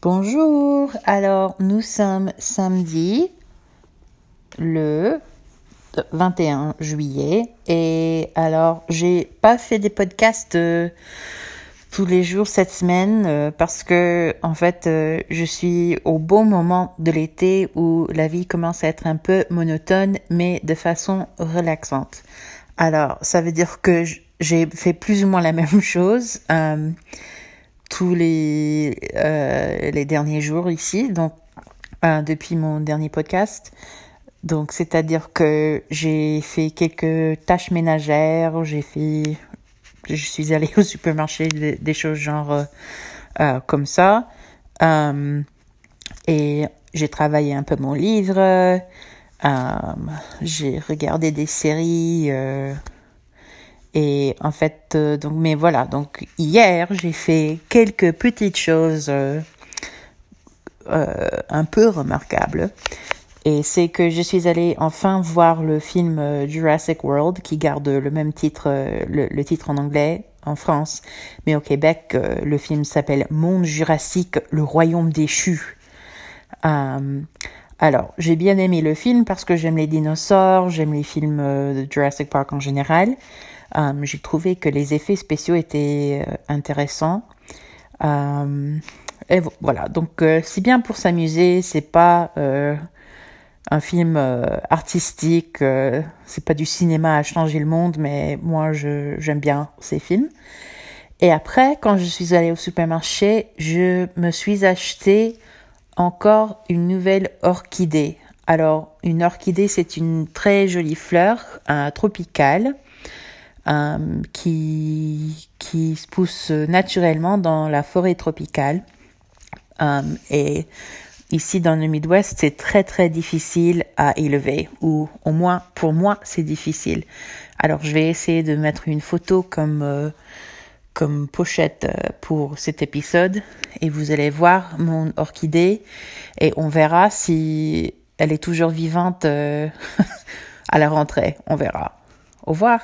Bonjour, alors nous sommes samedi le 21 juillet et alors j'ai pas fait des podcasts euh, tous les jours cette semaine euh, parce que en fait euh, je suis au bon moment de l'été où la vie commence à être un peu monotone mais de façon relaxante. Alors ça veut dire que j'ai fait plus ou moins la même chose tous les, euh, les derniers jours ici, donc euh, depuis mon dernier podcast. Donc, c'est-à-dire que j'ai fait quelques tâches ménagères, j'ai fait, je suis allée au supermarché, des, choses genre euh, euh comme ça, euh, et j'ai travaillé un peu mon livre, euh, j'ai regardé des séries. Et en fait, euh, donc, mais voilà, donc hier, j'ai fait quelques petites choses euh, euh, un peu remarquables. Et c'est que je suis allée enfin voir le film Jurassic World, qui garde le même titre, le, titre en anglais en France, mais au Québec, le film s'appelle Monde Jurassique, le royaume déchu. alors, j'ai bien aimé le film parce que j'aime les dinosaures, j'aime les films de Jurassic Park en général. Euh, j'ai trouvé que les effets spéciaux étaient euh, intéressants. Euh, et voilà, donc c'est bien pour s'amuser, c'est pas un film artistique, c'est pas du cinéma à changer le monde, mais moi j'aime bien ces films. Et après, quand je suis allée au supermarché, je me suis acheté encore une nouvelle orchidée. Alors, une orchidée, c'est une très jolie fleur tropicale euh, qui, qui se pousse naturellement dans la forêt tropicale. Euh, et ici dans le Midwest, c'est très très difficile à élever, ou au moins pour moi, c'est difficile. Alors je vais essayer de mettre une photo comme euh, comme pochette pour cet épisode et vous allez voir mon orchidée et on verra si elle est toujours vivante à la rentrée. On verra. Au revoir.